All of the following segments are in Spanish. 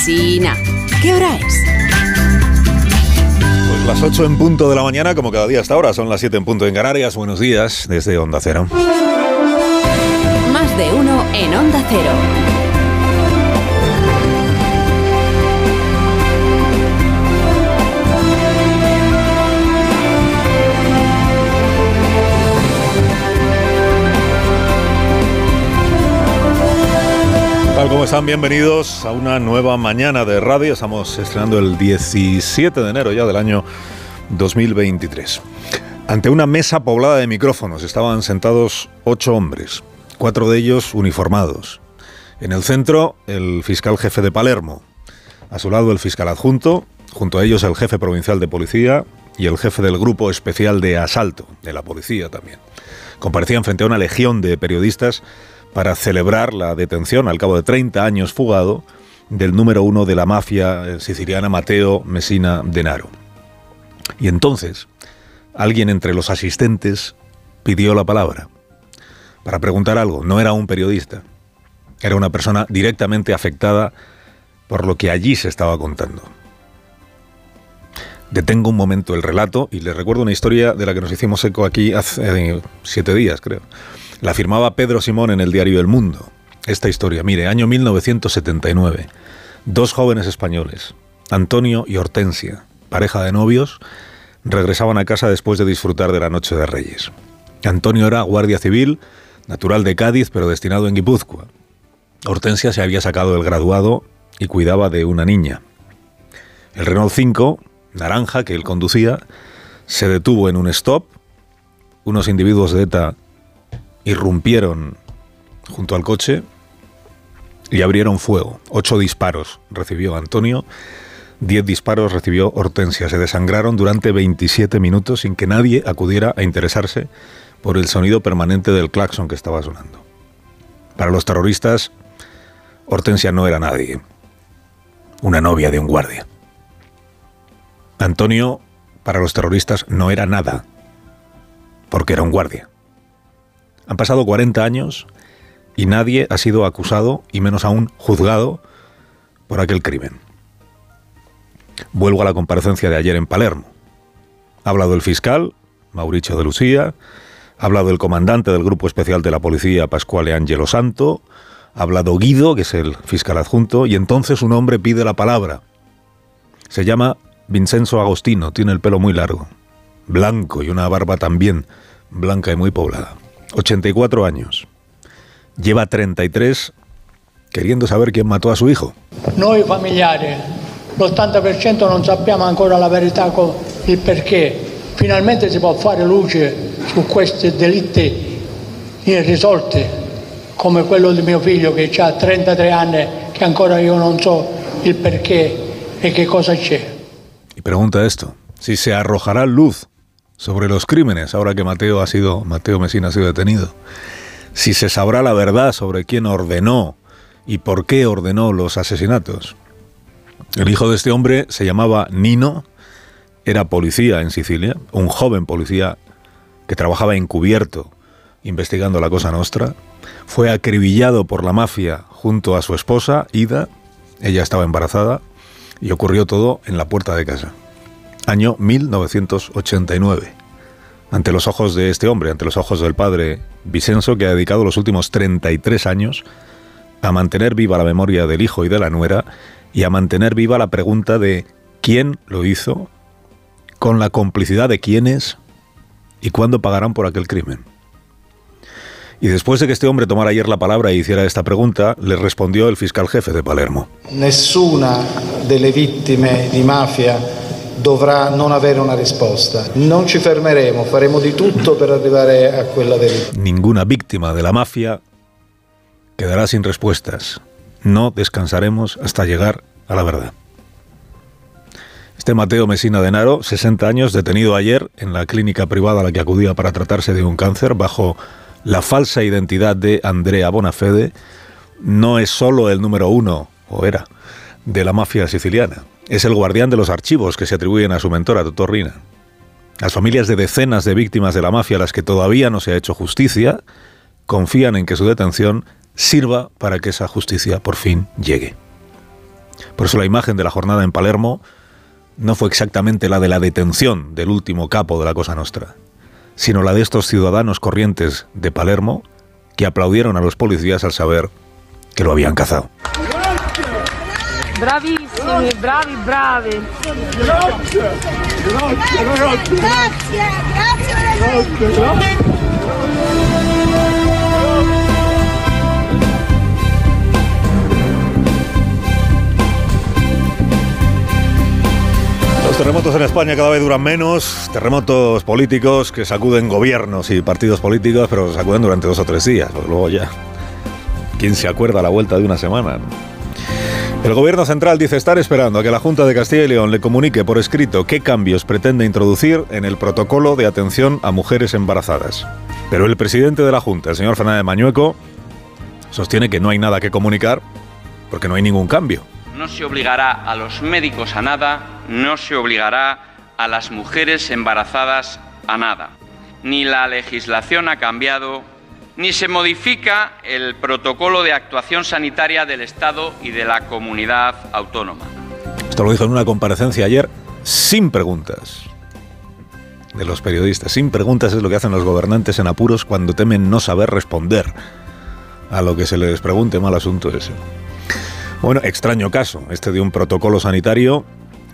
Alsina. ¿Qué hora es? Pues las 8 en punto de la mañana, como cada día hasta ahora, son las 7 en punto en Canarias. Buenos días desde Onda Cero. Más de uno en Onda Cero. ¿Cómo están? Bienvenidos a una nueva mañana de radio. Estamos estrenando el 17 de enero ya del año 2023. Ante una mesa poblada de micrófonos estaban sentados ocho hombres, cuatro de ellos uniformados. En el centro, el fiscal jefe de Palermo. A su lado, el fiscal adjunto. Junto a ellos, el jefe provincial de policía y el jefe del grupo especial de asalto, de la policía también. Comparecían frente a una legión de periodistas para celebrar la detención al cabo de 30 años fugado del número uno de la mafia eh, siciliana Mateo Messina Denaro. Y entonces, alguien entre los asistentes pidió la palabra para preguntar algo. No era un periodista, era una persona directamente afectada por lo que allí se estaba contando. Detengo un momento el relato y les recuerdo una historia de la que nos hicimos eco aquí hace eh, siete días, creo. La firmaba Pedro Simón en el diario El Mundo. Esta historia, mire, año 1979. Dos jóvenes españoles, Antonio y Hortensia, pareja de novios, regresaban a casa después de disfrutar de la Noche de Reyes. Antonio era guardia civil, natural de Cádiz, pero destinado en Guipúzcoa. Hortensia se había sacado el graduado y cuidaba de una niña. El Renault 5, naranja, que él conducía, se detuvo en un stop. Unos individuos de ETA irrumpieron junto al coche y abrieron fuego. Ocho disparos recibió Antonio, diez disparos recibió Hortensia. Se desangraron durante 27 minutos sin que nadie acudiera a interesarse por el sonido permanente del claxon que estaba sonando. Para los terroristas, Hortensia no era nadie, una novia de un guardia. Antonio, para los terroristas, no era nada, porque era un guardia. Han pasado 40 años y nadie ha sido acusado, y menos aún juzgado, por aquel crimen. Vuelvo a la comparecencia de ayer en Palermo. Ha hablado el fiscal, Mauricio de Lucía, ha hablado el comandante del Grupo Especial de la Policía, Pascuale Angelo Santo, ha hablado Guido, que es el fiscal adjunto, y entonces un hombre pide la palabra. Se llama Vincenzo Agostino, tiene el pelo muy largo, blanco y una barba también blanca y muy poblada. 84 años. Lleva 33 queriendo saber quién mató a su hijo. Noi familiari, l'80% non sappiamo ancora la verità, il perché. Finalmente si può fare luce su questi delitti irrisolti, come quello di mio figlio che ha 33 anni, che ancora io non so il perché e che cosa c'è. Pregunta esto, si se arrojará luz sobre los crímenes, ahora que Mateo ha sido, Mateo Mesina ha sido detenido. Si se sabrá la verdad sobre quién ordenó y por qué ordenó los asesinatos. El hijo de este hombre se llamaba Nino, era policía en Sicilia, un joven policía que trabajaba encubierto investigando la cosa nostra, fue acribillado por la mafia junto a su esposa, Ida, ella estaba embarazada, y ocurrió todo en la puerta de casa año 1989. Ante los ojos de este hombre, ante los ojos del padre Vicenzo, que ha dedicado los últimos 33 años a mantener viva la memoria del hijo y de la nuera y a mantener viva la pregunta de quién lo hizo, con la complicidad de quiénes y cuándo pagarán por aquel crimen. Y después de que este hombre tomara ayer la palabra e hiciera esta pregunta, le respondió el fiscal jefe de Palermo. Nessuna delle vittime di mafia dovrà non avere una risposta. Non ci fermeremo, faremo di tutto per arrivare a quella verità. Ninguna víctima de la mafia quedará sin respuestas. No descansaremos hasta llegar a la verdad. Este Mateo Mesina Denaro, 60 años, detenido ayer en la clínica privada a la que acudía para tratarse de un cáncer bajo la falsa identidad de Andrea Bonafede, no es solo el número uno, o era, de la mafia siciliana es el guardián de los archivos que se atribuyen a su mentora, doctor Rina. Las familias de decenas de víctimas de la mafia a las que todavía no se ha hecho justicia confían en que su detención sirva para que esa justicia por fin llegue. Por eso la imagen de la jornada en Palermo no fue exactamente la de la detención del último capo de la Cosa Nostra, sino la de estos ciudadanos corrientes de Palermo que aplaudieron a los policías al saber que lo habían cazado. Bravissimi, bravi, bravi. Los terremotos en España cada vez duran menos, terremotos políticos que sacuden gobiernos y partidos políticos, pero sacuden durante dos o tres días, pues luego ya. ¿Quién se acuerda a la vuelta de una semana? El gobierno central dice estar esperando a que la Junta de Castilla y León le comunique por escrito qué cambios pretende introducir en el protocolo de atención a mujeres embarazadas. Pero el presidente de la Junta, el señor Fernández Mañueco, sostiene que no hay nada que comunicar porque no hay ningún cambio. No se obligará a los médicos a nada, no se obligará a las mujeres embarazadas a nada. Ni la legislación ha cambiado, ni se modifica el protocolo de actuación sanitaria del Estado y de la comunidad autónoma. Esto lo dijo en una comparecencia ayer sin preguntas de los periodistas. Sin preguntas es lo que hacen los gobernantes en apuros cuando temen no saber responder a lo que se les pregunte mal asunto ese. Bueno, extraño caso, este de un protocolo sanitario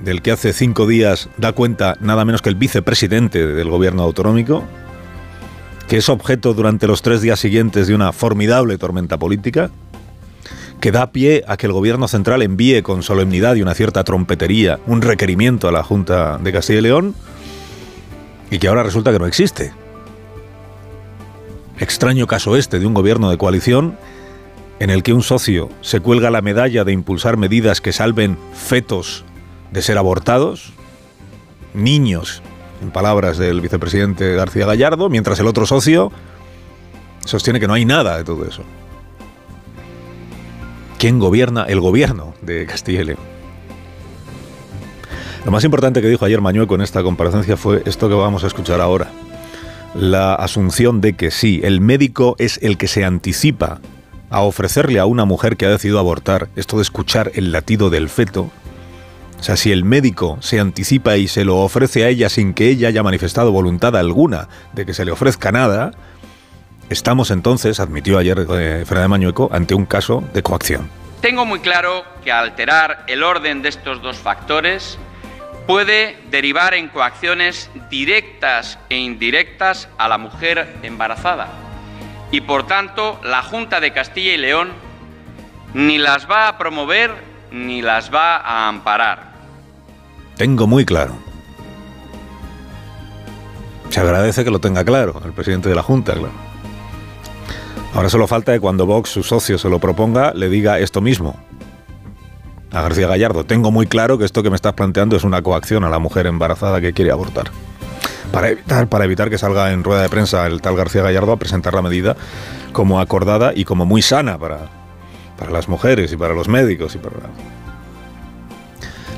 del que hace cinco días da cuenta nada menos que el vicepresidente del gobierno autonómico, que es objeto durante los tres días siguientes de una formidable tormenta política, que da pie a que el gobierno central envíe con solemnidad y una cierta trompetería un requerimiento a la Junta de Castilla y León, y que ahora resulta que no existe. Extraño caso este de un gobierno de coalición en el que un socio se cuelga la medalla de impulsar medidas que salven fetos de ser abortados, niños en palabras del vicepresidente García Gallardo, mientras el otro socio sostiene que no hay nada de todo eso. ¿Quién gobierna el gobierno de Castilla? Lo más importante que dijo ayer Mañueco en esta comparecencia fue esto que vamos a escuchar ahora. La asunción de que sí, el médico es el que se anticipa a ofrecerle a una mujer que ha decidido abortar esto de escuchar el latido del feto, o sea, si el médico se anticipa y se lo ofrece a ella sin que ella haya manifestado voluntad alguna de que se le ofrezca nada, estamos entonces, admitió ayer eh, Fernández Mañueco, ante un caso de coacción. Tengo muy claro que alterar el orden de estos dos factores puede derivar en coacciones directas e indirectas a la mujer embarazada. Y por tanto, la Junta de Castilla y León ni las va a promover ni las va a amparar. Tengo muy claro. Se agradece que lo tenga claro el presidente de la Junta, claro. Ahora solo falta que cuando Vox, su socio, se lo proponga, le diga esto mismo a García Gallardo. Tengo muy claro que esto que me estás planteando es una coacción a la mujer embarazada que quiere abortar. Para evitar, para evitar que salga en rueda de prensa el tal García Gallardo a presentar la medida como acordada y como muy sana para, para las mujeres y para los médicos y para...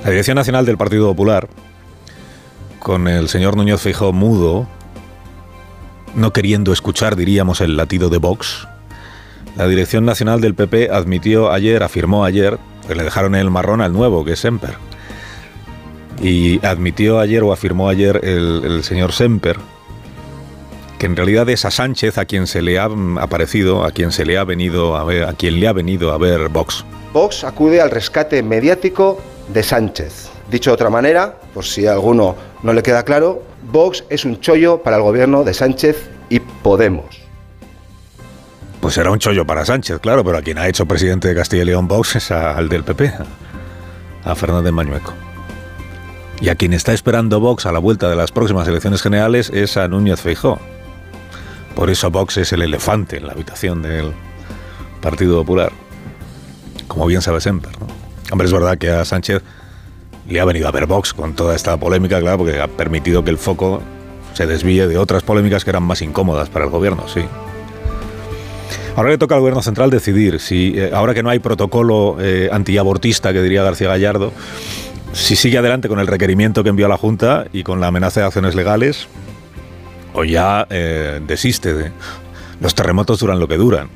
La Dirección Nacional del Partido Popular, con el señor Núñez Feijóo mudo, no queriendo escuchar, diríamos, el latido de Vox, la Dirección Nacional del PP admitió ayer, afirmó ayer, que le dejaron el marrón al nuevo, que es Semper. Y admitió ayer o afirmó ayer el, el señor Semper que en realidad es a Sánchez a quien se le ha aparecido, a quien se le ha venido a ver, a quien le ha venido a ver Vox. Vox acude al rescate mediático de Sánchez. Dicho de otra manera, por si a alguno no le queda claro, Vox es un chollo para el gobierno de Sánchez y Podemos. Pues será un chollo para Sánchez, claro, pero a quien ha hecho presidente de Castilla y León Vox es al del PP, a Fernández Mañueco. Y a quien está esperando Vox a la vuelta de las próximas elecciones generales es a Núñez Feijóo. Por eso Vox es el elefante en la habitación del Partido Popular. Como bien sabe Semper. ¿no? Hombre, es verdad que a Sánchez le ha venido a ver Vox con toda esta polémica, claro, porque ha permitido que el foco se desvíe de otras polémicas que eran más incómodas para el gobierno, sí. Ahora le toca al gobierno central decidir si, eh, ahora que no hay protocolo eh, antiabortista, que diría García Gallardo, si sigue adelante con el requerimiento que envió a la Junta y con la amenaza de acciones legales, o ya eh, desiste de... Los terremotos duran lo que duran.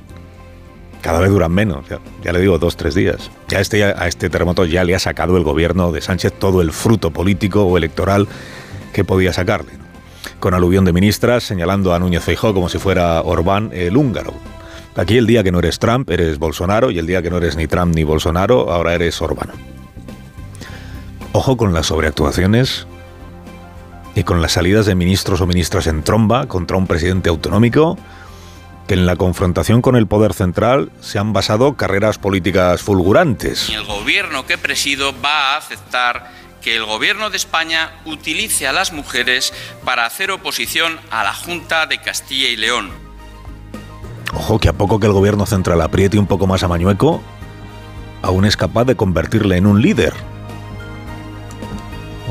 cada vez duran menos, ya, le digo, dos, tres días. Ya este, a este terremoto ya le ha sacado el gobierno de Sánchez todo el fruto político o electoral que podía sacarle. Con aluvión de ministras señalando a Núñez Feijó como si fuera Orbán el húngaro. Aquí el día que no eres Trump eres Bolsonaro y el día que no eres ni Trump ni Bolsonaro ahora eres Orbán. Ojo con las sobreactuaciones y con las salidas de ministros o ministras en tromba contra un presidente autonómico que en la confrontación con el poder central se han basado carreras políticas fulgurantes. Y el gobierno que presido va a aceptar que el gobierno de España utilice a las mujeres para hacer oposición a la Junta de Castilla y León. Ojo que a poco que el gobierno central apriete un poco más a Mañueco, aún es capaz de convertirle en un líder.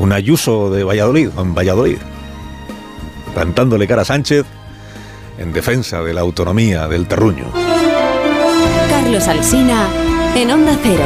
Un Ayuso de Valladolid, en Valladolid, plantándole cara a Sánchez en defensa de la autonomía del terruño. Carlos Alsina, en Onda Cero.